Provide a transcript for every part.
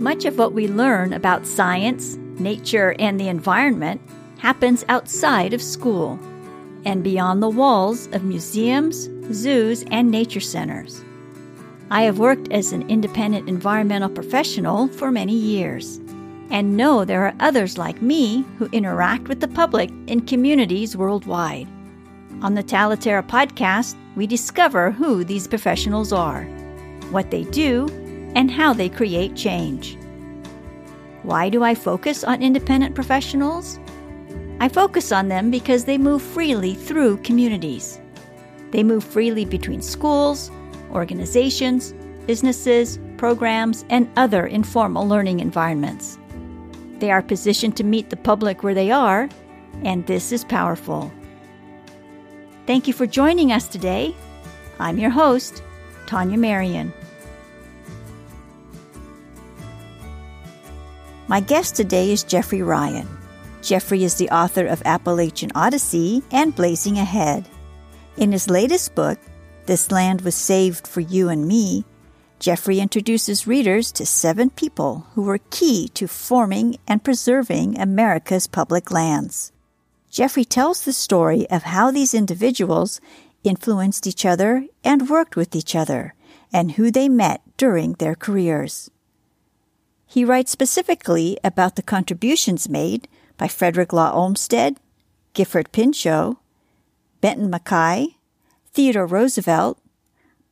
Much of what we learn about science, nature, and the environment happens outside of school and beyond the walls of museums, zoos, and nature centers. I have worked as an independent environmental professional for many years and know there are others like me who interact with the public in communities worldwide. On the Talaterra podcast, we discover who these professionals are, what they do, and how they create change. Why do I focus on independent professionals? I focus on them because they move freely through communities. They move freely between schools, organizations, businesses, programs, and other informal learning environments. They are positioned to meet the public where they are, and this is powerful. Thank you for joining us today. I'm your host, Tania Marien. My guest today is Jeffrey Ryan. Jeffrey is the author of Appalachian Odyssey and Blazing Ahead. In his latest book, This Land Was Saved for You and Me, Jeffrey introduces readers to seven people who were key to forming and preserving America's public lands. Jeffrey tells the story of how these individuals influenced each other and worked with each other, and who they met during their careers. He writes specifically about the contributions made by Frederick Law Olmsted, Gifford Pinchot, Benton MacKaye, Theodore Roosevelt,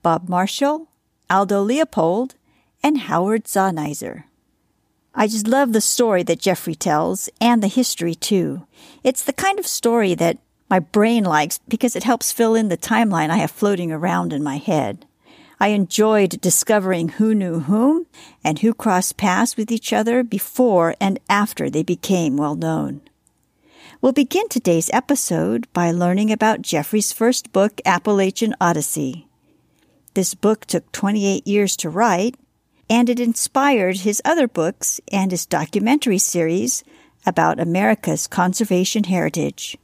Bob Marshall, Aldo Leopold, and Howard Zahniser. I just love the story that Jeffrey tells and the history too. It's the kind of story that my brain likes because it helps fill in the timeline I have floating around in my head. I enjoyed discovering who knew whom and who crossed paths with each other before and after they became well known. We'll begin today's episode by learning about Jeffrey's first book, Appalachian Odyssey. This book took 28 years to write, and it inspired his other books and his documentary series about America's conservation heritage.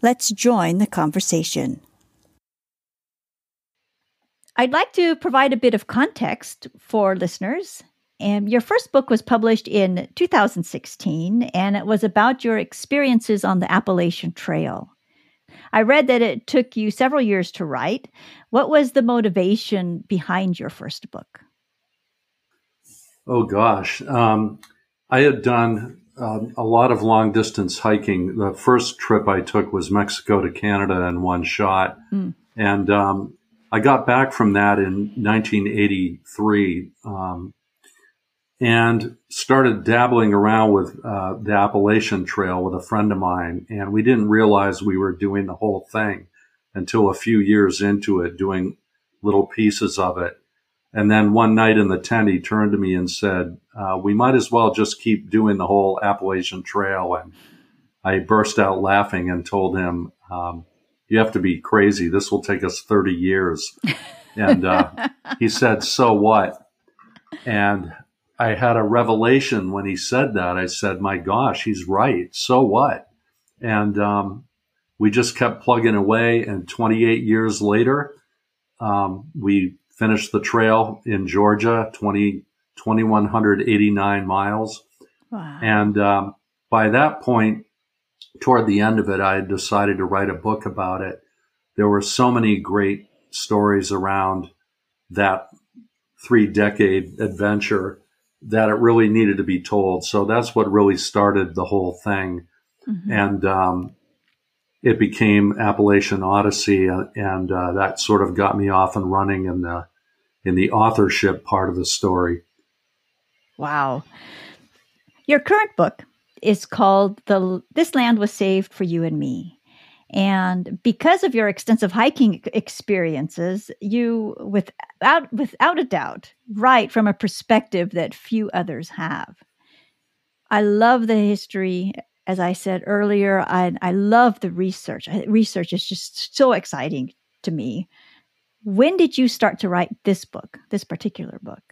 Let's join the conversation. I'd like to provide a bit of context for listeners. And your first book was published in 2016, and it was about your experiences on the Appalachian Trail. I read that it took you several years to write. What was the motivation behind your first book? Oh, gosh. Um, I had done um, a lot of long distance hiking. The first trip I took was Mexico to Canada in one shot. Mm. And um, I got back from that in 1983. Um, and started dabbling around with uh, the Appalachian Trail with a friend of mine. And we didn't realize we were doing the whole thing until a few years into it, doing little pieces of it. And then one night in the tent, he turned to me and said, uh, We might as well just keep doing the whole Appalachian Trail. And I burst out laughing and told him, um, You have to be crazy. This will take us 30 years. and uh, he said, So what? And I had a revelation when he said that. I said, "My gosh, he's right. So what?" And um, we just kept plugging away. And 28 years later, um, we finished the trail in Georgia, 20, 2,189 miles. Wow. And um, by that point, toward the end of it, I had decided to write a book about it. There were so many great stories around that three decade adventure that it really needed to be told. So that's what really started the whole thing. Mm-hmm. And um, it became Appalachian Odyssey, uh, and uh, that sort of got me off and running in the in the authorship part of the story. Wow. Your current book is called "The This Land Was Saved for You and Me." And because of your extensive hiking experiences, you, without, without a doubt, write from a perspective that few others have. I love the history. As I said earlier, I, I love the research. Research is just so exciting to me. When did you start to write this book, this particular book?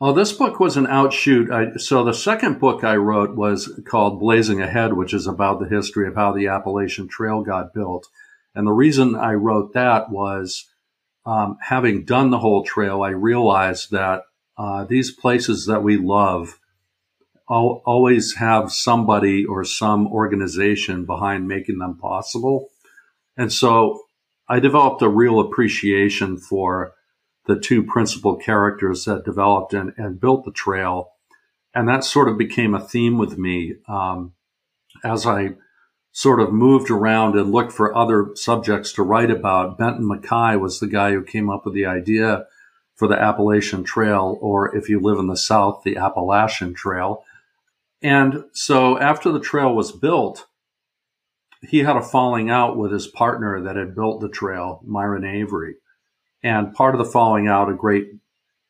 Well, this book was an outshoot. I, so the second book I wrote was called Blazing Ahead, which is about the history of how the Appalachian Trail got built. And the reason I wrote that was um, having done the whole trail, I realized that uh, these places that we love al- always have somebody or some organization behind making them possible. And so I developed a real appreciation for the two principal characters that developed and, and built the trail. And that sort of became a theme with me um, as I sort of moved around and looked for other subjects to write about. Benton MacKaye was the guy who came up with the idea for the Appalachian Trail, or if you live in the South, the Appalachian Trail. And so after the trail was built, he had a falling out with his partner that had built the trail, Myron Avery. And part of the falling out, a great,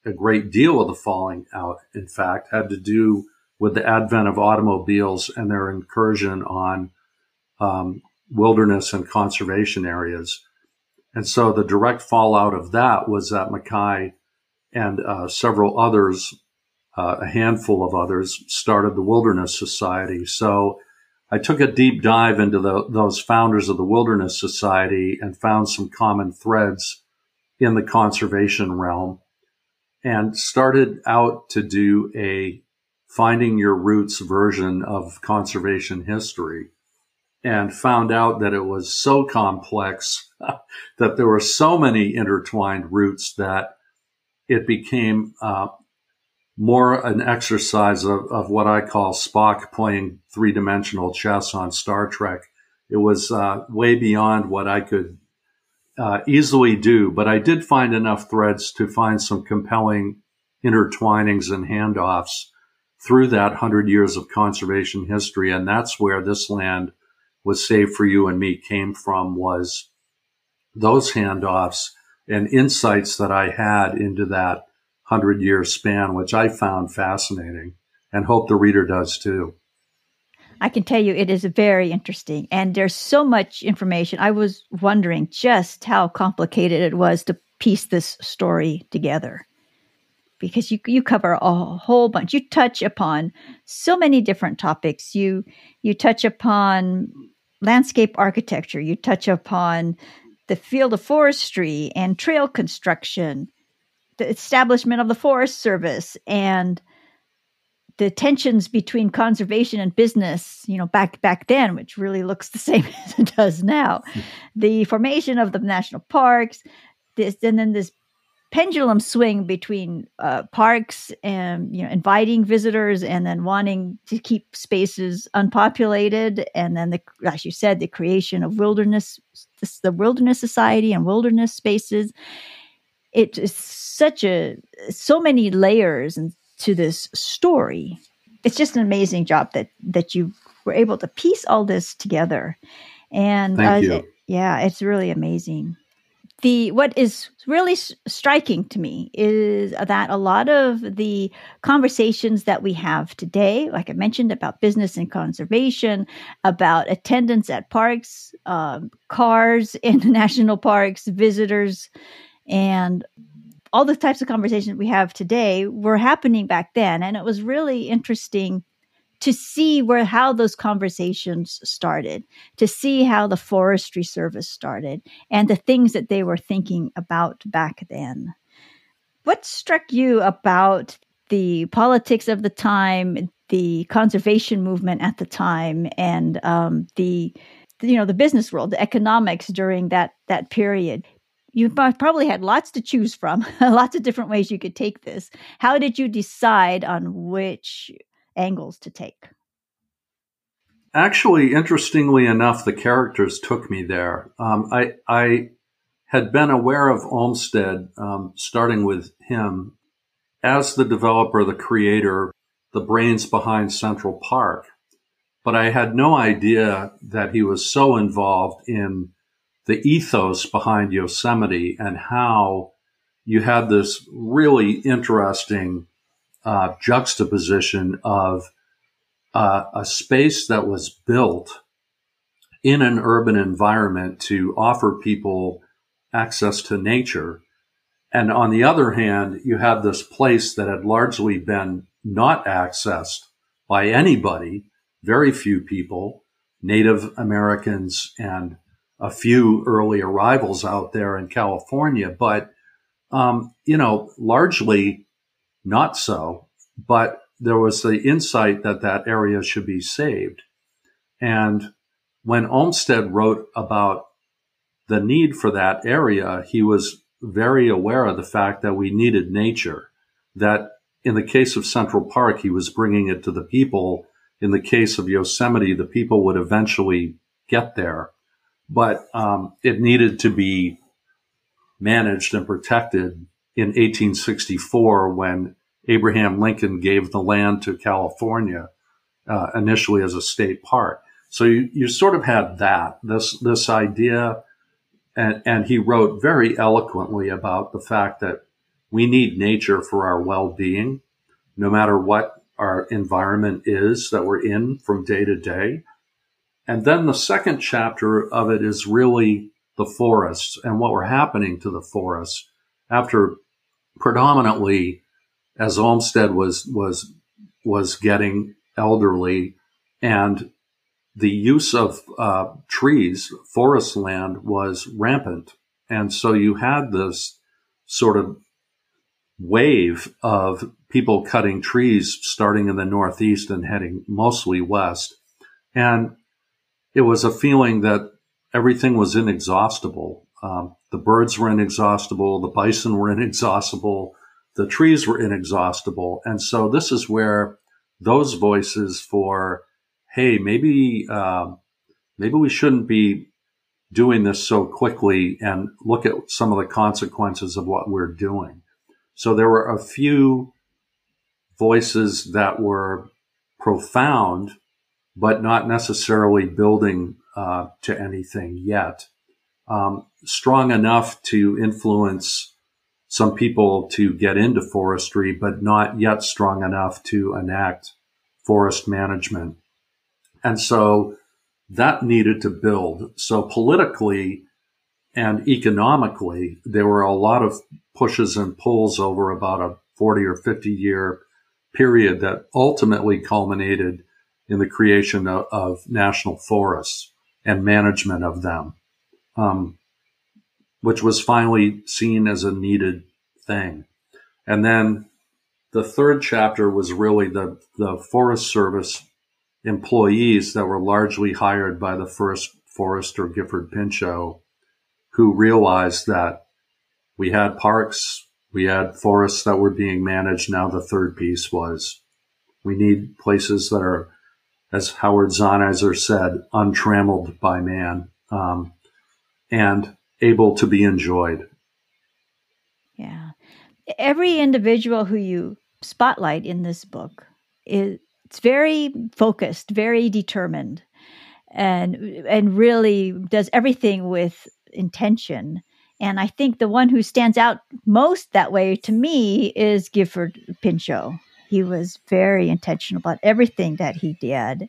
a great deal of the falling out, in fact, had to do with the advent of automobiles and their incursion on um, wilderness and conservation areas. And so the direct fallout of that was that MacKaye and uh, several others, uh, a handful of others, started the Wilderness Society. So I took a deep dive into the, those founders of the Wilderness Society and found some common threads in the conservation realm and started out to do a finding your roots version of conservation history and found out that it was so complex that there were so many intertwined roots that it became uh, more an exercise of, of, what I call Spock playing three dimensional chess on Star Trek. It was uh, way beyond what I could uh, easily do, but I did find enough threads to find some compelling intertwinings and handoffs through that hundred years of conservation history. And that's where this land was saved for you and me came from was those handoffs and insights that I had into that hundred year span, which I found fascinating and hope the reader does too. I can tell you it is very interesting. And there's so much information. I was wondering just how complicated it was to piece this story together because you you cover a whole bunch. You touch upon so many different topics. You you touch upon landscape architecture. You touch upon the field of forestry and trail construction, the establishment of the Forest Service, and the tensions between conservation and business, you know, back back then, which really looks the same as it does now, the formation of the national parks, this and then this pendulum swing between uh, parks and you know inviting visitors and then wanting to keep spaces unpopulated and then the as you said the creation of wilderness the wilderness society and wilderness spaces. It is such a so many layers to this story. It's just an amazing job that that you were able to piece all this together. And uh, yeah it's really amazing. The what is really striking to me is that a lot of the conversations that we have today like i mentioned about business and conservation about attendance at parks um, cars in national parks visitors and all the types of conversations we have today were happening back then and it was really interesting to see where how those conversations started, to see how the Forestry Service started, and the things that they were thinking about back then. What struck you about the politics of the time, the conservation movement at the time, and um, the you know the business world, the economics during that that period? You probably had lots to choose from, lots of different ways you could take this. How did you decide on which angles to take. Actually, interestingly enough, the characters took me there. Um, I, I had been aware of Olmsted, um, starting with him as the developer, the creator, the brains behind Central Park. But I had no idea that he was so involved in the ethos behind Yosemite and how you had this really interesting uh, juxtaposition of uh, a space that was built in an urban environment to offer people access to nature. And on the other hand, you had this place that had largely been not accessed by anybody, very few people, Native Americans and a few early arrivals out there in California. But, um, you know, largely not so, but there was the insight that that area should be saved. And when Olmsted wrote about the need for that area, he was very aware of the fact that we needed nature. That in the case of Central Park, he was bringing it to the people. In the case of Yosemite, the people would eventually get there, but um, it needed to be managed and protected in 1864 when Abraham Lincoln gave the land to California uh, initially as a state park. So you, you sort of had that this this idea, and and he wrote very eloquently about the fact that we need nature for our well being, no matter what our environment is that we're in from day to day. And then the second chapter of it is really the forests and what were happening to the forests after predominantly as Olmsted was was was getting elderly and the use of uh, trees, forest land was rampant. And so you had this sort of wave of people cutting trees starting in the Northeast and heading mostly west. And it was a feeling that everything was inexhaustible. Um, the birds were inexhaustible, the bison were inexhaustible, the trees were inexhaustible. And so this is where those voices for, hey, maybe, uh, maybe we shouldn't be doing this so quickly and look at some of the consequences of what we're doing. So there were a few voices that were profound, but not necessarily building uh, to anything yet. Um, strong enough to influence some people to get into forestry, but not yet strong enough to enact forest management. And so that needed to build. So politically and economically, there were a lot of pushes and pulls over about a 40 or 50 year period that ultimately culminated in the creation of, of national forests and management of them, um, which was finally seen as a needed thing. And then the third chapter was really the, the Forest Service employees that were largely hired by the first forester, Gifford Pinchot, who realized that we had parks, we had forests that were being managed. Now the third piece was we need places that are as Howard Zahniser said, untrammeled by man um, and able to be enjoyed. Yeah. Every individual who you spotlight in this book is it's very focused, very determined, and and really does everything with intention. And I think the one who stands out most that way to me is Gifford Pinchot. He was very intentional about everything that he did.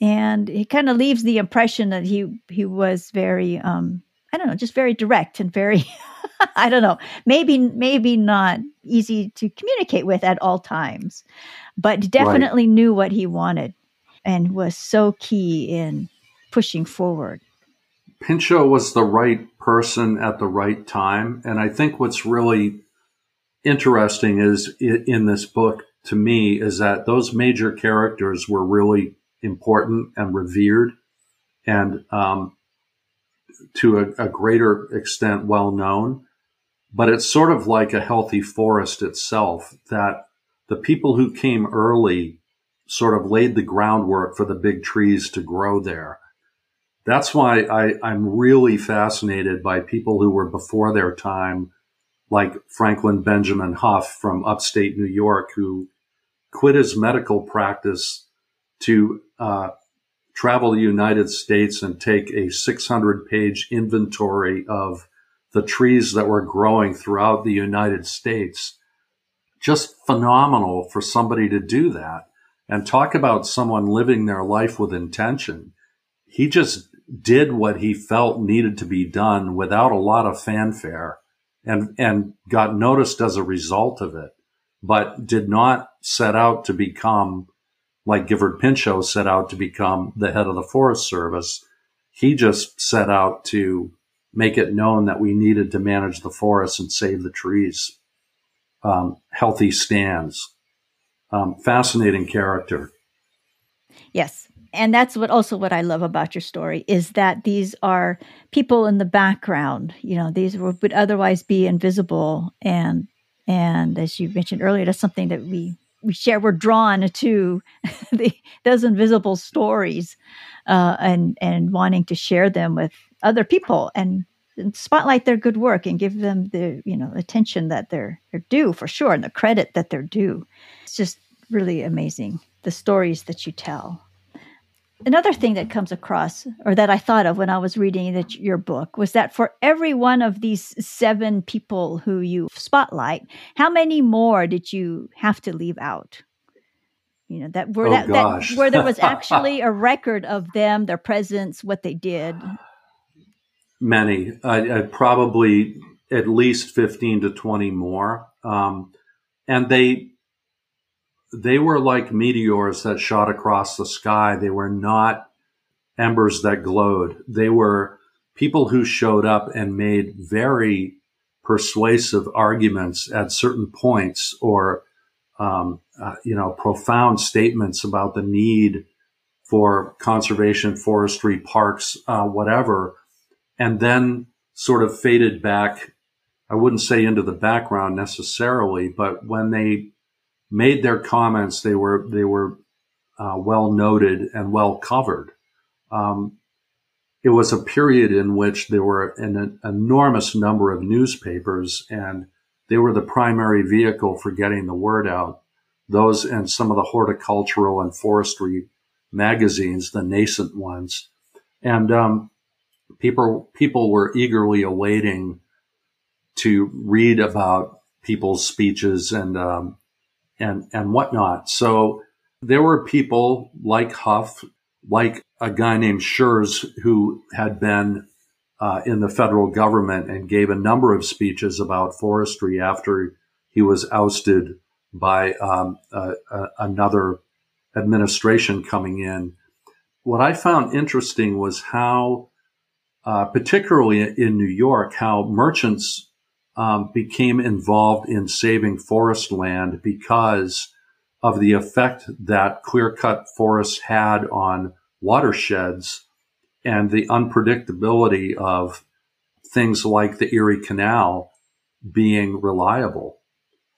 And he kind of leaves the impression that he he was very um I don't know, just very direct and very I don't know, maybe maybe not easy to communicate with at all times, but definitely right. knew what he wanted and was so key in pushing forward. Pinchot was the right person at the right time, and I think what's really interesting is in this book to me is that those major characters were really important and revered and um, to a, a, greater extent well known. But it's sort of like a healthy forest itself that the people who came early sort of laid the groundwork for the big trees to grow there. That's why I, I'm really fascinated by people who were before their time, like Franklin Benjamin Hough from upstate New York, who quit his medical practice to uh, travel the United States and take a 600 page inventory of the trees that were growing throughout the United States. Just phenomenal for somebody to do that and talk about someone living their life with intention. He just did what he felt needed to be done without a lot of fanfare and, and got noticed as a result of it but did not set out to become like Gifford Pinchot set out to become the head of the Forest Service. He just set out to make it known that we needed to manage the forests and save the trees. um, healthy stands. Um, fascinating character. Yes. And that's what also what I love about your story is that these are people in the background. You know, these would otherwise be invisible, and and as you mentioned earlier, that's something that we we share. We're drawn to the, those invisible stories, uh, and and wanting to share them with other people and, and spotlight their good work and give them the you know attention that they're they're due for sure and the credit that they're due. It's just really amazing the stories that you tell another thing that comes across or that I thought of when I was reading the, your book was that for every one of these seven people who you spotlight, how many more did you have to leave out? You know that where oh, that, that where there was actually a record of them, their presence, what they did. Many, I, I probably at least fifteen to twenty more, um, and they they were like meteors that shot across the sky. They were not embers that glowed. They were people who showed up and made very persuasive arguments at certain points or, um, uh, you know, profound statements about the need for conservation, forestry, parks, uh, whatever. And then sort of faded back. I wouldn't say into the background necessarily, but when they made their comments, they were they were uh, well noted and well covered. Um, it was a period in which there were an, an, enormous number of newspapers, and they were the primary vehicle for getting the word out. Those and some of the horticultural and forestry magazines, the nascent ones, and um, people people were eagerly awaiting to read about people's speeches and um, and, and whatnot. So there were people like Hough, like a guy named Schurz who had been uh, in the federal government and gave a number of speeches about forestry after he was ousted by um, uh, uh, another administration coming in. What I found interesting was how, uh, particularly in New York, how merchants um, became involved in saving forest land because of the effect that clear cut forests had on watersheds and the unpredictability of things like the Erie Canal being reliable.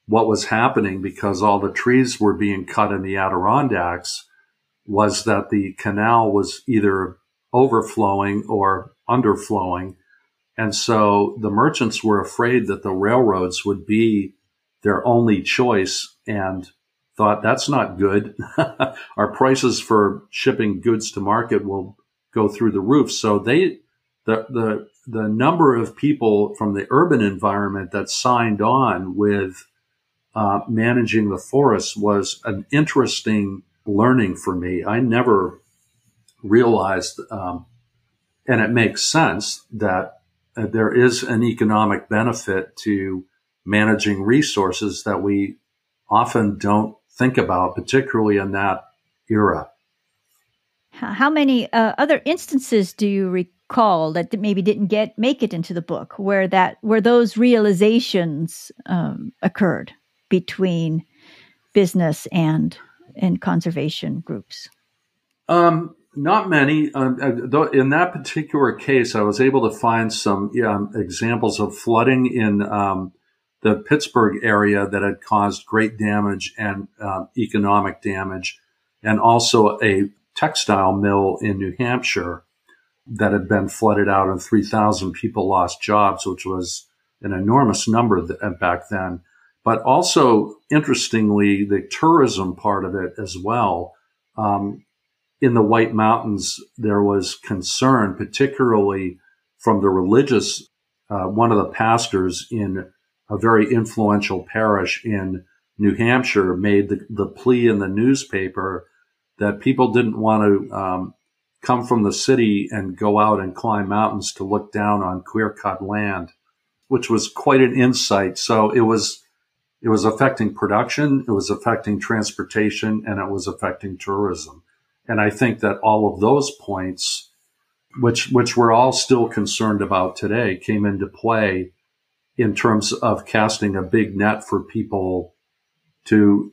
What was happening because all the trees were being cut in the Adirondacks was that the canal was either overflowing or underflowing and so the merchants were afraid that the railroads would be their only choice and thought that's not good. Our prices for shipping goods to market will go through the roof. So they, the, the, the number of people from the urban environment that signed on with uh, managing the forest was an interesting learning for me. I never realized, um, and it makes sense that uh, there is an economic benefit to managing resources that we often don't think about, particularly in that era. How many uh, other instances do you recall that maybe didn't get make it into the book, where that where those realizations um, occurred between business and and conservation groups? Um, not many. Um, uh, in that particular case, I was able to find some um, examples of flooding in um, the Pittsburgh area that had caused great damage and uh, economic damage, and also a textile mill in New Hampshire that had been flooded out and 3,000 people lost jobs, which was an enormous number back then. But also, interestingly, the tourism part of it as well. Um, in the White Mountains, there was concern, particularly from the religious, uh, one of the pastors in a very influential parish in New Hampshire made the, the plea in the newspaper that people didn't want to um, come from the city and go out and climb mountains to look down on clear cut land, which was quite an insight. So it was it was affecting production, it was affecting transportation, and it was affecting tourism. And I think that all of those points, which, which we're all still concerned about today, came into play in terms of casting a big net for people to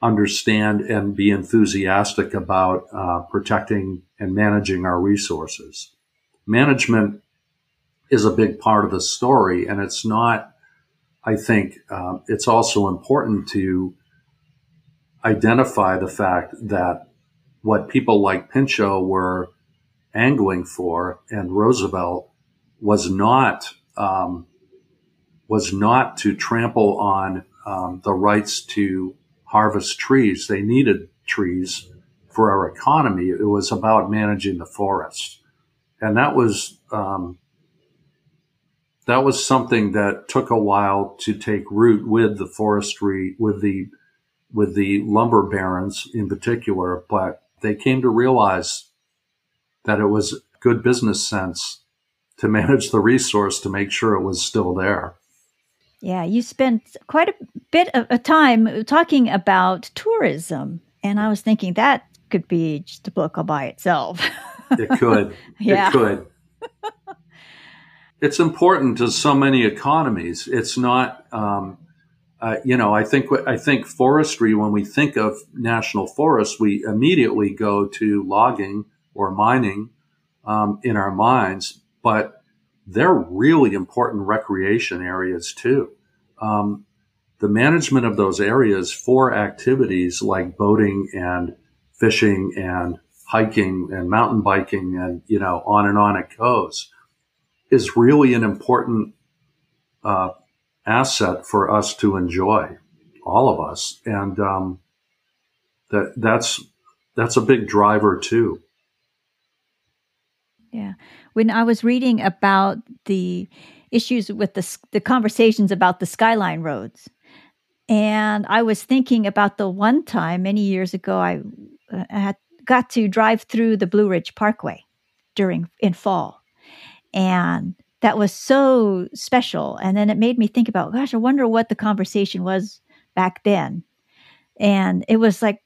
understand and be enthusiastic about uh, protecting and managing our resources. Management is a big part of the story, and it's not. I think uh, it's also important to identify the fact that what people like Pinchot were angling for and Roosevelt was not um, was not to trample on um, the rights to harvest trees. They needed trees for our economy. It was about managing the forest, and that was um, that was something that took a while to take root with the forestry, with the with the lumber barons in particular. But they came to realize that it was good business sense to manage the resource to make sure it was still there. Yeah, you spent quite a bit of a time talking about tourism, and I was thinking that could be just a book all by itself. it could. yeah. It could. it's important to so many economies. It's not, um, uh, you know, I think I think forestry. When we think of national forests, we immediately go to logging or mining um, in our minds, but they're really important recreation areas too. Um, the management of those areas for activities like boating and fishing and hiking and mountain biking and you know on and on it goes is really an important uh, asset for us to enjoy, all of us, and um, that that's that's a big driver too. Yeah. When I was reading about the issues with the, the conversations about the skyline roads, and I was thinking about the one time many years ago I, uh, had got to drive through the Blue Ridge Parkway during in fall, and that was so special. And then it made me think about, gosh, I wonder what the conversation was back then. And it was like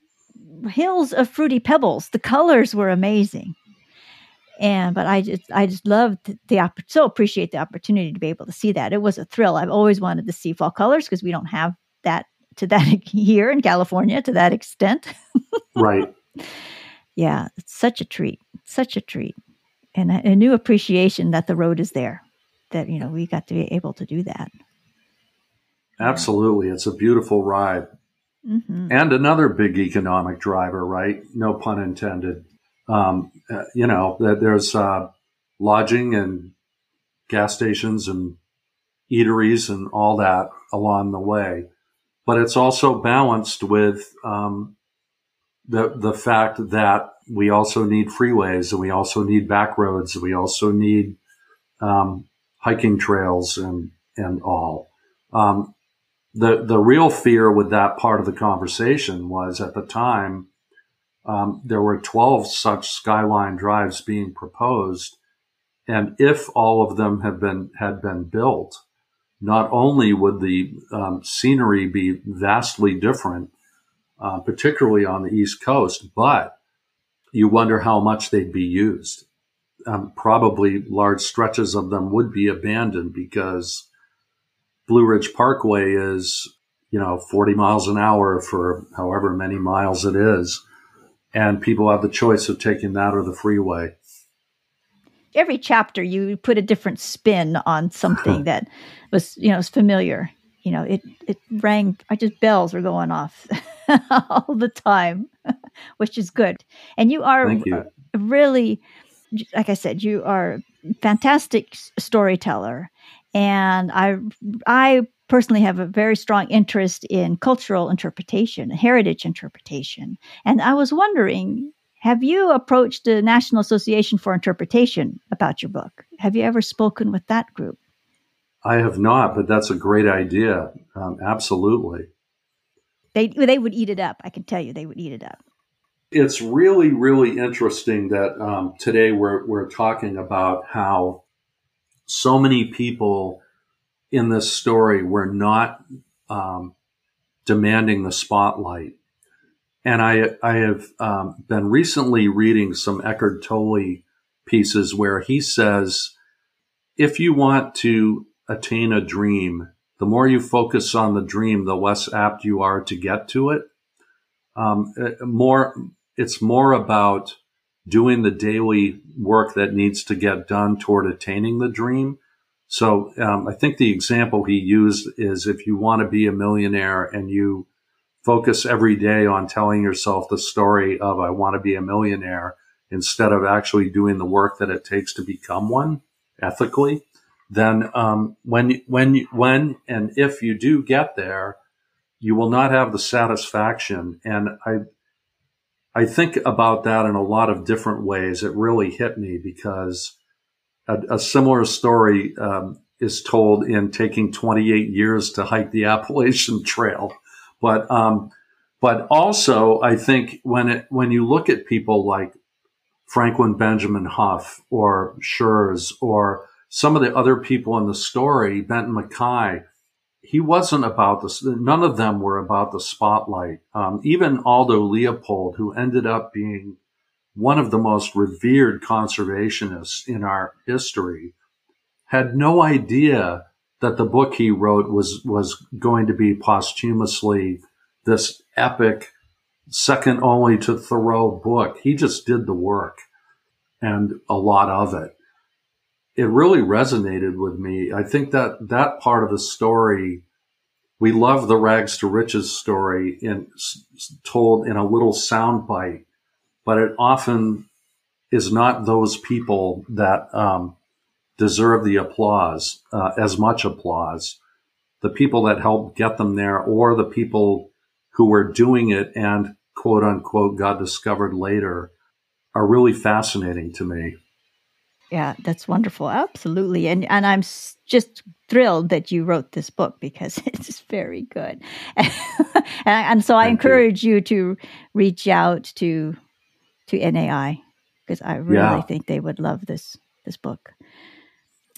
hills of fruity pebbles. The colors were amazing and but I just I just loved the so appreciate the opportunity to be able to see that. It was a thrill. I've always wanted to see fall colors because we don't have that to that here in California to that extent. right. Yeah, it's such a treat. Such a treat. And a, a new appreciation that the road is there. That you know, we got to be able to do that. Absolutely. It's a beautiful ride. Mm-hmm. And another big economic driver, right? No pun intended um, uh, you know, there's uh, lodging and gas stations and eateries and all that along the way. But it's also balanced with um, the the fact that we also need freeways and we also need back roads and we also need um, hiking trails and and all. Um, the the real fear with that part of the conversation was at the time um, there were 12 such skyline drives being proposed. And if all of them had been, had been built, not only would the um, scenery be vastly different, uh, particularly on the East Coast, but you wonder how much they'd be used. Um, probably large stretches of them would be abandoned because Blue Ridge Parkway is, you know, 40 miles an hour for however many miles it is and people have the choice of taking that or the freeway. Every chapter, you put a different spin on something that was, you know, was familiar. You know, it it rang. I just bells were going off all the time, which is good. And you are you. really, like I said, you are fantastic storyteller, and I I personally have a very strong interest in cultural interpretation, heritage interpretation. And I was wondering, have you approached the National Association for Interpretation about your book? Have you ever spoken with that group? I have not, but that's a great idea. Um, absolutely. They, they would eat it up. I can tell you they would eat it up. It's really, really interesting that um, today we're, we're talking about how so many people in this story were not um, demanding the spotlight. And I, I have um, been recently reading some Eckhart Tolle pieces where he says, if you want to attain a dream, the more you focus on the dream, the less apt you are to get to it. Um, uh, more, it's more about doing the daily work that needs to get done toward attaining the dream. So um, I think the example he used is if you want to be a millionaire and you focus every day on telling yourself the story of I want to be a millionaire instead of actually doing the work that it takes to become one ethically, then um, when when when and if you do get there, you will not have the satisfaction. And I I think about that in a lot of different ways. It really hit me because a, a similar story um, is told in taking 28 years to hike the Appalachian Trail. But um, but also, I think when it when you look at people like Franklin Benjamin Hough or Schurz or some of the other people in the story, Benton MacKaye, he wasn't about this. None of them were about the spotlight. Um, even Aldo Leopold, who ended up being one of the most revered conservationists in our history, had no idea that the book he wrote was was going to be posthumously this epic, second only to Thoreau book. He just did the work and a lot of it it really resonated with me. I think that that part of the story, we love the rags to riches story in told in a little soundbite, but it often is not those people that um, deserve the applause, uh, as much applause. The people that helped get them there, or the people who were doing it and quote unquote got discovered later, are really fascinating to me. Yeah, that's wonderful. Absolutely. And and I'm just thrilled that you wrote this book because it's very good. and, and, so I Thank encourage you. you. to reach out to to NAI because I really yeah. think they would love this this book.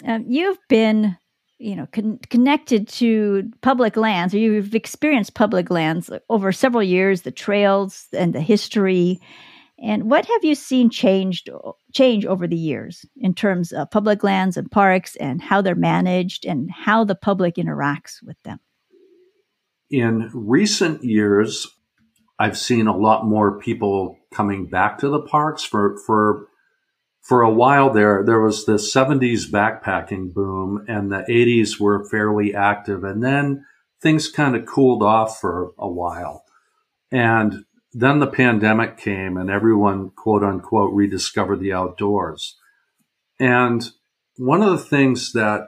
Um, you've been you know con- connected to public lands or you've experienced public lands over several years the trails and the history and what have you seen changed change over the years in terms of public lands and parks and how they're managed and how the public interacts with them? In recent years, I've seen a lot more people coming back to the parks for for for a while there there was the 70s backpacking boom and the 80s were fairly active and then things kind of cooled off for a while and then the pandemic came and everyone, quote unquote, rediscovered the outdoors. And one of the things that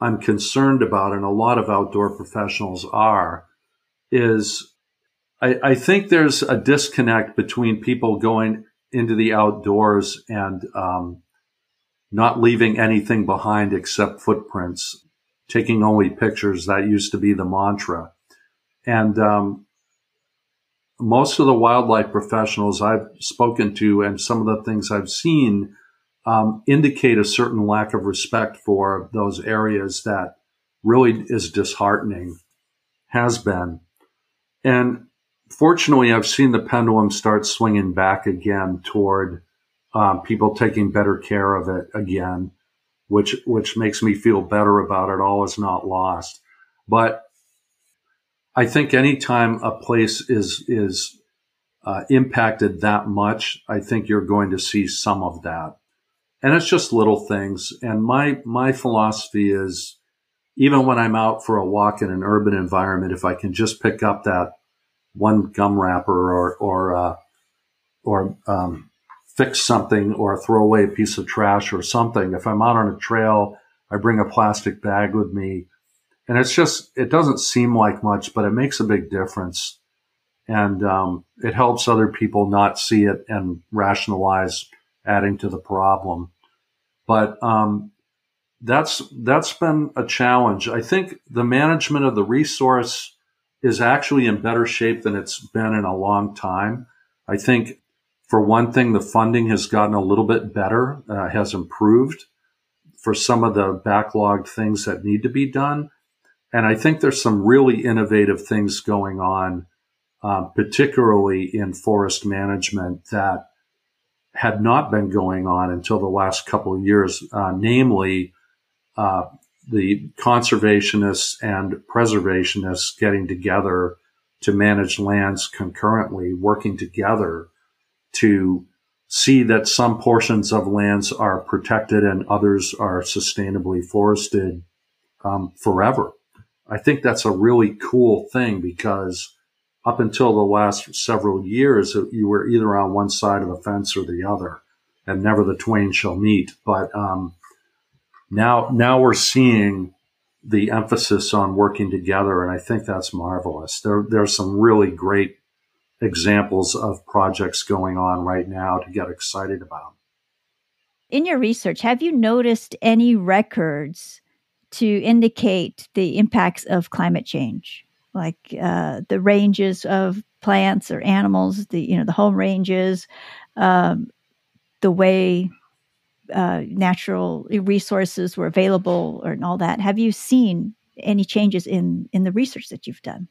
I'm concerned about, and a lot of outdoor professionals are, is I, I think there's a disconnect between people going into the outdoors and um, not leaving anything behind except footprints, taking only pictures. That used to be the mantra. And um, most of the wildlife professionals I've spoken to and some of the things I've seen um, indicate a certain lack of respect for those areas that really is disheartening, has been. And fortunately, I've seen the pendulum start swinging back again toward um, people taking better care of it again, which which makes me feel better about it. All is not lost, but I think anytime a place is is uh, impacted that much, I think you're going to see some of that, and it's just little things. And my my philosophy is, even when I'm out for a walk in an urban environment, if I can just pick up that one gum wrapper or or uh, or um, fix something or throw away a piece of trash or something. If I'm out on a trail, I bring a plastic bag with me and it's just it doesn't seem like much, but it makes a big difference, and um, it helps other people not see it and rationalize adding to the problem. But um, that's that's been a challenge. I think the management of the resource is actually in better shape than it's been in a long time. I think, for one thing, the funding has gotten a little bit better, uh, has improved for some of the backlogged things that need to be done. And I think there's some really innovative things going on, uh, particularly in forest management that had not been going on until the last couple of years, uh, namely uh, the conservationists and preservationists getting together to manage lands concurrently, working together to see that some portions of lands are protected and others are sustainably forested um, forever. I think that's a really cool thing because up until the last several years, you were either on one side of the fence or the other, and never the twain shall meet. But um, now, now we're seeing the emphasis on working together, and I think that's marvelous. There, there are some really great examples of projects going on right now to get excited about. In your research, have you noticed any records to indicate the impacts of climate change? like uh, the ranges of plants or animals, the you know the home ranges, um, the way uh, natural resources were available, or and all that. Have you seen any changes in in the research that you've done?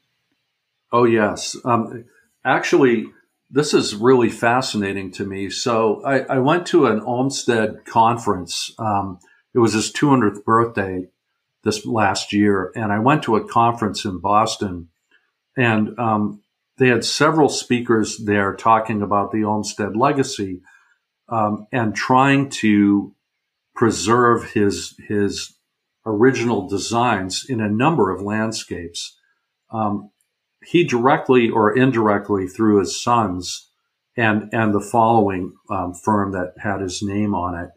Oh yes, um, actually, this is really fascinating to me. So I, I went to an Olmsted conference. Um, it was his 200th birthday this last year, and I went to a conference in Boston, and um, they had several speakers there talking about the Olmsted legacy um, and trying to preserve his his original designs in a number of landscapes. Um, he directly or indirectly through his sons and and the following um, firm that had his name on it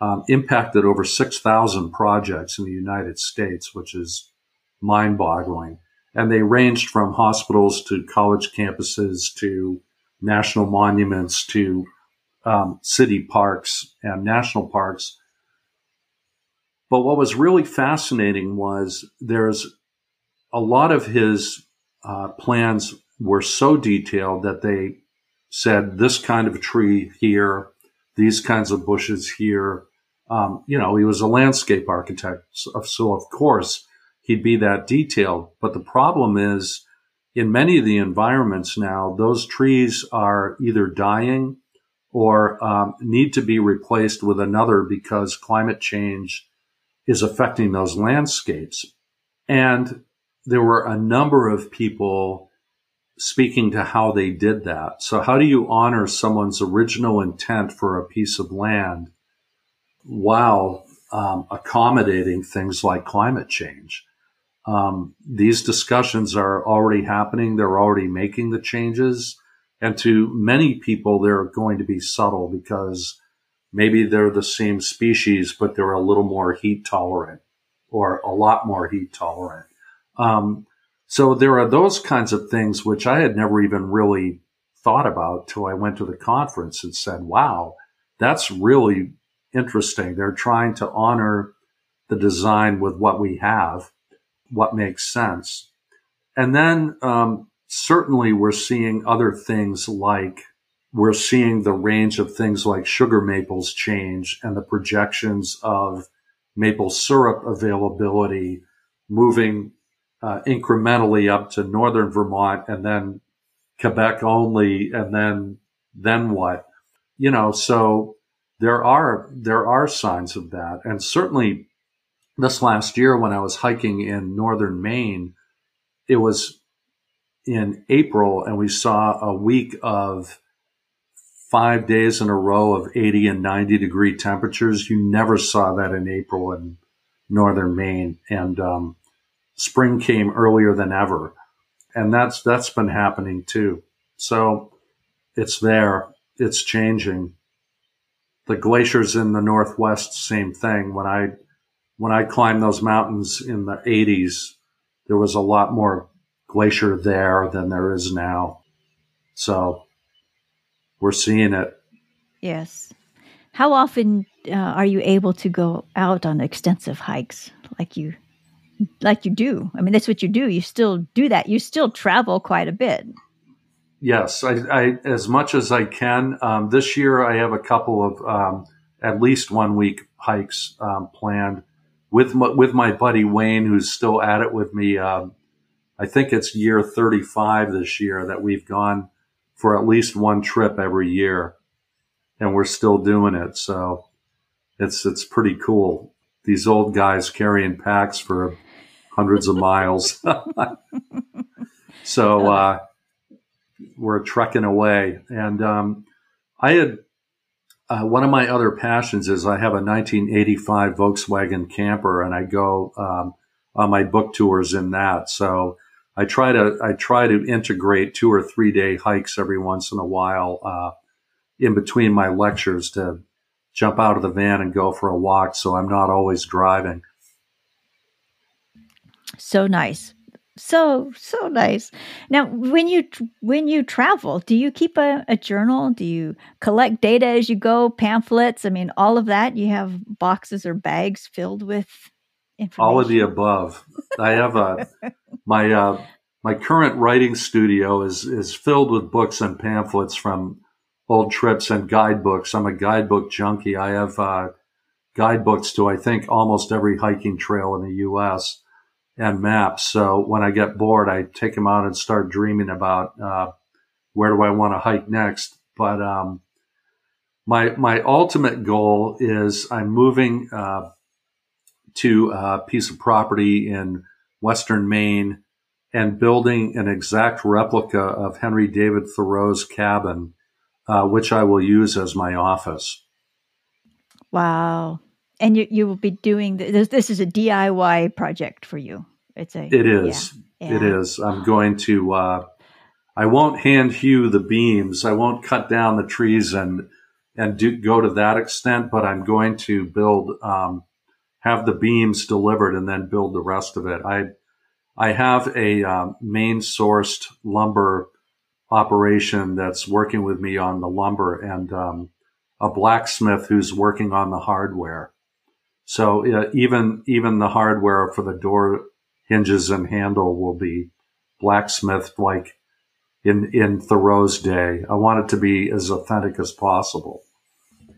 um, impacted over 6,000 projects in the United States, which is mind boggling. And they ranged from hospitals to college campuses to national monuments to um, city parks and national parks. But what was really fascinating was there's a lot of his uh, plans were so detailed that they said this kind of tree here, these kinds of bushes here, um, you know, he was a landscape architect, so, of course he'd be that detailed. But the problem is, in many of the environments now, those trees are either dying or um, need to be replaced with another because climate change is affecting those landscapes. And there were a number of people speaking to how they did that. So, how do you honor someone's original intent for a piece of land while um, accommodating things like climate change. Um, these discussions are already happening. They're already making the changes. And to many people, they're going to be subtle because maybe they're the same species, but they're a little more heat tolerant or a lot more heat tolerant. Um, so there are those kinds of things which I had never even really thought about till I went to the conference and said, wow, that's really interesting. They're trying to honor the design with what we have, what makes sense. And then um, certainly we're seeing other things like we're seeing the range of things like sugar maples change and the projections of maple syrup availability moving uh, incrementally up to northern Vermont and then Quebec only and then then what? You know, so there are there are signs of that, and certainly this last year when I was hiking in northern Maine, it was in April, and we saw a week of five days in a row of 80 and 90 degree temperatures. You never saw that in April in northern Maine, and um, spring came earlier than ever, and that's that's been happening too. So it's there, it's changing the glaciers in the Northwest, same thing. When I, when I climbed those mountains in the 80s, there was a lot more glacier there than there is now. So we're seeing it. Yes. How often uh, are you able to go out on extensive hikes like you like you do? I mean, that's what you do. You still do that. You still travel quite a bit. Yes, I, I, as much as I can. Um, this year, I have a couple of um, at least one week hikes um, planned with my, with my buddy Wayne, who's still at it with me. Um, I think it's year 35 this year that we've gone for at least one trip every year, and we're still doing it. So it's it's pretty cool. these old guys carrying packs for hundreds of miles. so uh, we're trekking away, and um, I had uh, one of my other passions is I have a 1985 Volkswagen camper, and I go um, on my book tours in that. So I try to I try to integrate two or three day hikes every once in a while uh, in between my lectures to jump out of the van and go for a walk. So I'm not always driving. So nice so so nice. Now when you when you travel do you keep a, a, journal? Do you collect data as you go pamphlets? I mean all of that? You have boxes or bags filled with information all of the above. I have a my uh my current writing studio is is filled with books and pamphlets from old trips and guidebooks. I'm a guidebook junkie. I have uh guidebooks to i think almost every hiking trail in the us and maps. So when I get bored, I take them out and start dreaming about uh, where do I want to hike next. But um, my my ultimate goal is I'm moving uh, to a piece of property in Western Maine and building an exact replica of Henry David Thoreau's cabin, uh, which I will use as my office. Wow and you you will be doing this. This is a DIY project for you. It's a. It is. Yeah, yeah. It is. I'm going to. Uh, I won't hand hew the beams. I won't cut down the trees and and do, go to that extent. But I'm going to build, um, have the beams delivered, and then build the rest of it. I I have a um, Maine sourced lumber operation that's working with me on the lumber and um, a blacksmith who's working on the hardware. So uh, even even the hardware for the door hinges and handle will be blacksmithed like in in Thoreau's day. I want it to be as authentic as possible.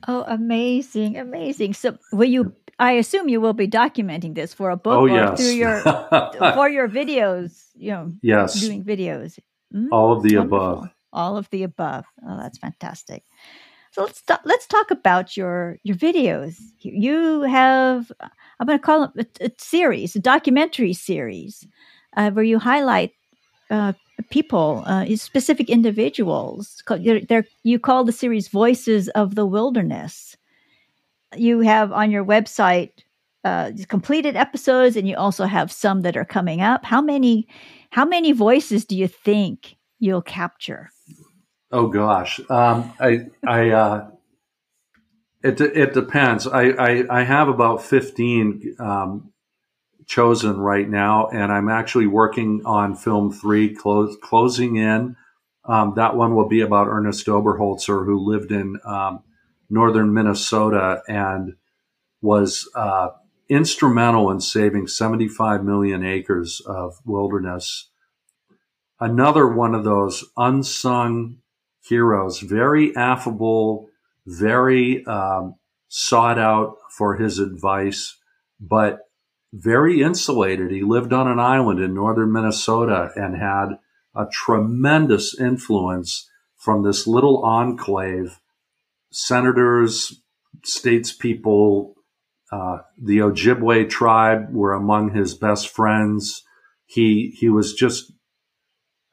Oh, amazing, amazing! So, will you? I assume you will be documenting this for a book oh, or yes. through your for your videos. You know, yes, doing videos. Mm, All of the wonderful. above. All of the above. Oh, that's fantastic. So let's talk, let's talk about your your videos. You have I'm going to call it a, a, series, a documentary series, uh, where you highlight uh, people, uh, specific individuals. They're, they're, you call the series "Voices of the Wilderness." You have on your website uh, completed episodes, and you also have some that are coming up. How many? How many voices do you think you'll capture? Oh gosh, um, I I uh, it it depends. I I, I have about fifteen um, chosen right now, and I'm actually working on film three, close, closing in. Um, that one will be about Ernest Oberholtzer, who lived in um, northern Minnesota and was uh, instrumental in saving 75 million acres of wilderness. Another one of those unsung heroes, very affable, very um, sought out for his advice, but very insulated. He lived on an island in northern Minnesota and had a tremendous influence from this little enclave. Senators, statespeople, uh, the Ojibwe tribe were among his best friends. He he was just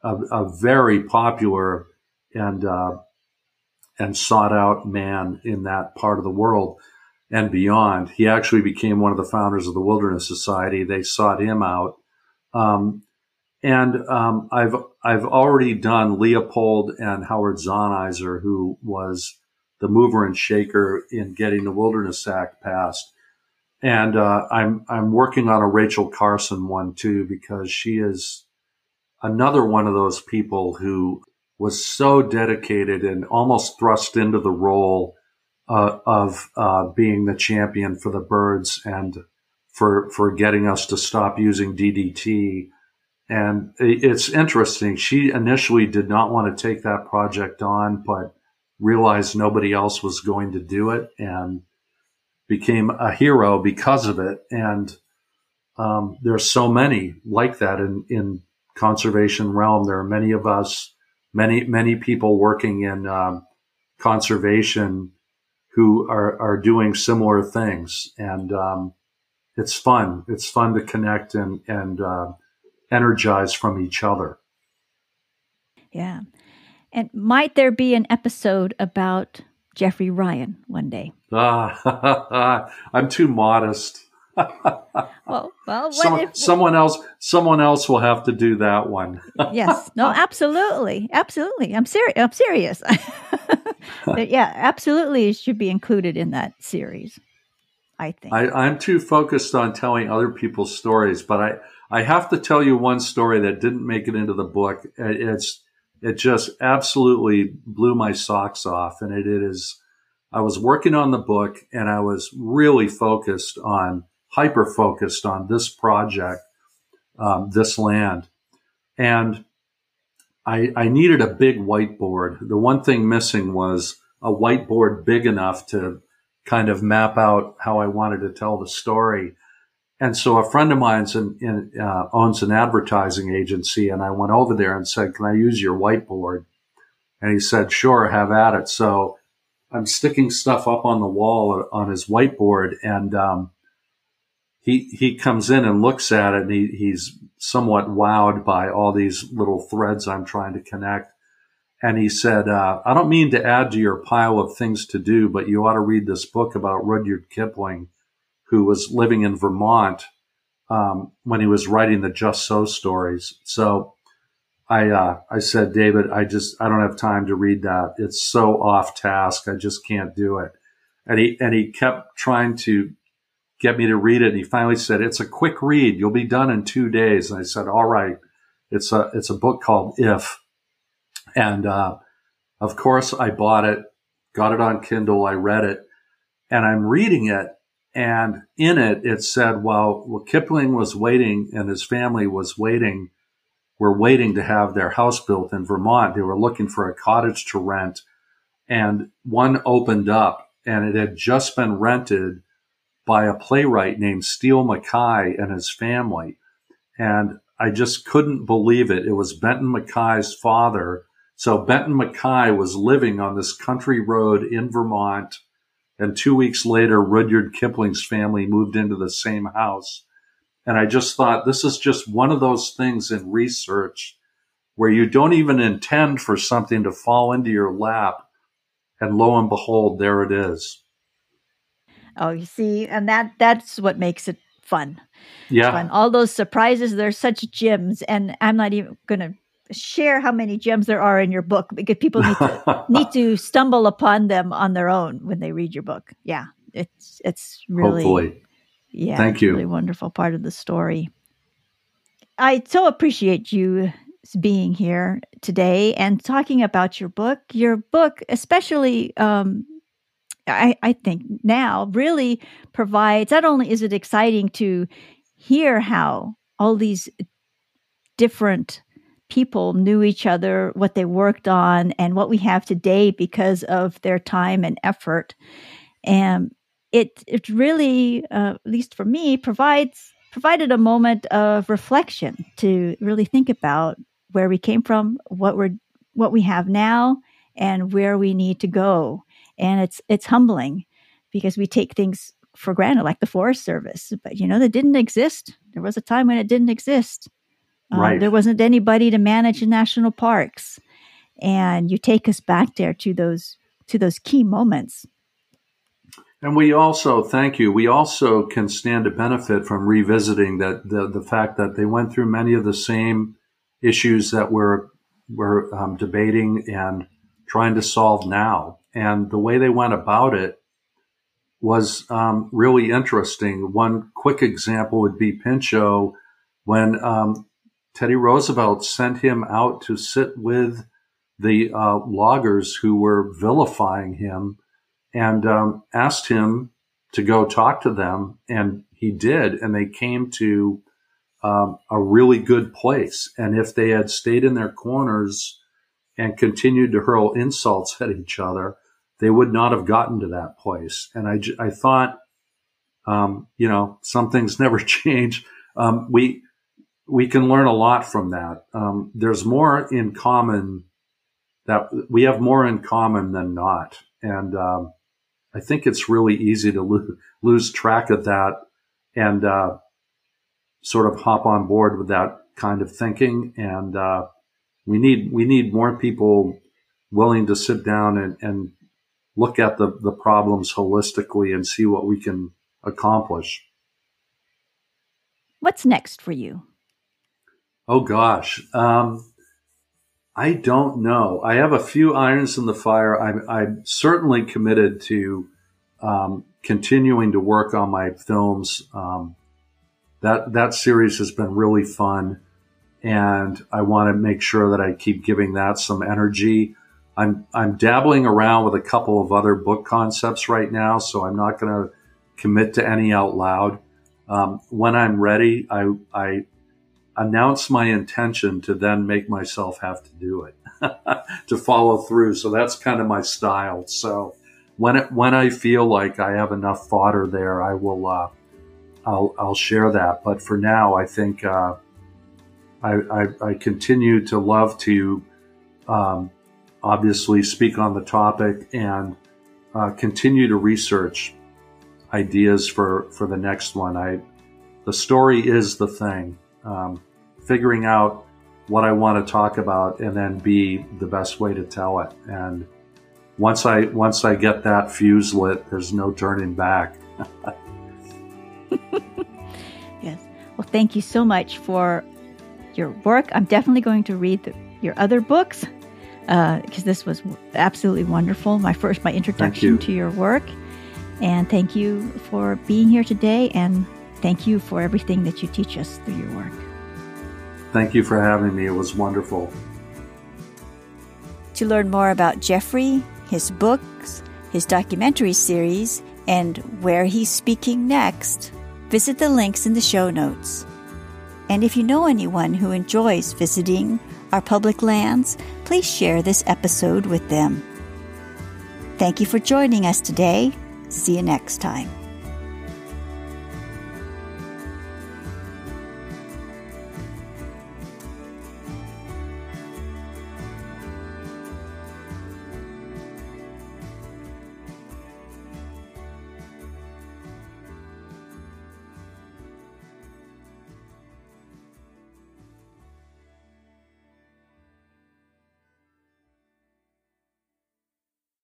a, a very popular and uh, and sought out man in that part of the world and beyond. He actually became one of the founders of the Wilderness Society. They sought him out. Um, and um, I've I've already done Leopold and Howard Zahniser, who was the mover and shaker in getting the Wilderness Act passed. And uh, I'm I'm working on a Rachel Carson one too because she is another one of those people who was so dedicated and almost thrust into the role uh, of uh, being the champion for the birds and for for getting us to stop using DDT. And it's interesting. She initially did not want to take that project on, but realized nobody else was going to do it and became a hero because of it. And um, there's so many like that in, in conservation realm. There are many of us many many people working in um, conservation who are are doing similar things, and um, it's fun. It's fun to connect and and uh, energize from each other. Yeah. And might there be an episode about Jeffrey Ryan one day? Ah, I'm too modest. Well, well, Some, if, someone else, someone else will have to do that one. yes, no, absolutely, absolutely. I'm serious. I'm serious. yeah, absolutely, it should be included in that series. I think I, I'm too focused on telling other people's stories, but I I have to tell you one story that didn't make it into the book. It's it just absolutely blew my socks off, and it is. I was working on the book, and I was really focused on hyper focused on this project, um, this land, and I, I needed a big whiteboard. The one thing missing was a whiteboard big enough to kind of map out how I wanted to tell the story. And so a friend of mine in, in, uh, owns an advertising agency, and I went over there and said, "Can I use your whiteboard?" And he said, "Sure, have at it." So I'm sticking stuff up on the wall on his whiteboard, and um, he he comes in and looks at it, and he, he's somewhat wowed by all these little threads I'm trying to connect. And he said, uh, "I don't mean to add to your pile of things to do, but you ought to read this book about Rudyard Kipling." who was living in Vermont um, when he was writing the Just So stories. So I uh, I said, David, I just I don't have time to read that. It's so off task. I just can't do it. And he and he kept trying to get me to read it. And he finally said, "It's a quick read. You'll be done in two days." And I said, "All right." It's a it's a book called If, and uh, of course I bought it, got it on Kindle. I read it, and I'm reading it, and in it, it said, while, while Kipling was waiting and his family was waiting, were waiting to have their house built in Vermont, they were looking for a cottage to rent. And one opened up and it had just been rented by a playwright named Steele MacKaye and his family. And I just couldn't believe it. It was Benton MacKaye's father. So Benton MacKaye was living on this country road in Vermont and two weeks later, Rudyard Kipling's family moved into the same house. And I just thought this is just one of those things in research where you don't even intend for something to fall into your lap. And lo and behold, there it is. Oh, you see, and that that's what makes it fun. Yeah. Fun. All those surprises, they're such gems. And I'm not even going to share how many gems there are in your book because people need to need to stumble upon them on their own when they read your book. Yeah, it's it's really Hopefully. yeah, thank you. Really wonderful part of the story. I so appreciate you being here today and talking about your book. Your book, especially, um, I, I think now really provides. Not only is it exciting to hear how all these different people knew each other, what they worked on, and what we have today because of their time and effort. And it it really, uh, at least for me, provides provided a moment of reflection to really think about where we came from, what we're what we have now, and where we need to go. And it's it's humbling because we take things for granted, like the Forest Service, but you know that didn't exist. There was a time when it didn't exist um, right. There wasn't anybody to manage the national parks, and you take us back there to those to those key moments. And we also thank you. We also can stand to benefit from revisiting that the the fact that they went through many of the same issues that we're we're um, debating and trying to solve now. And the way they went about it was um, really interesting. One quick example would be Pinchot when um, Teddy Roosevelt sent him out to sit with the uh, loggers who were vilifying him and um, asked him to go talk to them. And he did. And they came to um, a really good place. And if they had stayed in their corners and continued to hurl insults at each other, they would not have gotten to that place. And I, I thought, um, you know, some things never change. Um, we, we can learn a lot from that. Um, there's more in common that we have more in common than not. And um, I think it's really easy to lo- lose track of that and uh, sort of hop on board with that kind of thinking. And uh, we need we need more people willing to sit down and, and look at the, the problems holistically and see what we can accomplish. What's next for you? Oh gosh, um, I don't know. I have a few irons in the fire. I'm, I'm certainly committed to um, continuing to work on my films. Um, that that series has been really fun, and I want to make sure that I keep giving that some energy. I'm I'm dabbling around with a couple of other book concepts right now, so I'm not going to commit to any out loud. Um, when I'm ready, I I announce my intention to then make myself have to do it to follow through. So that's kind of my style. So when it, when I feel like I have enough fodder there, I will uh, I'll I'll share that. But for now, I think uh, I, I, I continue to love to um, obviously speak on the topic and uh, continue to research ideas for for the next one. I the story is the thing. Um, figuring out what I want to talk about and then be the best way to tell it. And once I once I get that fuse lit, there's no turning back. yes. Well, thank you so much for your work. I'm definitely going to read the, your other books because uh, this was absolutely wonderful. My first, my introduction you. to your work, and thank you for being here today. And thank you for everything that you teach us through your work. Thank you for having me. It was wonderful. To learn more about Jeffrey, his books, his documentary series, and where he's speaking next, visit the links in the show notes. And if you know anyone who enjoys visiting our public lands, please share this episode with them. Thank you for joining us today. See you next time.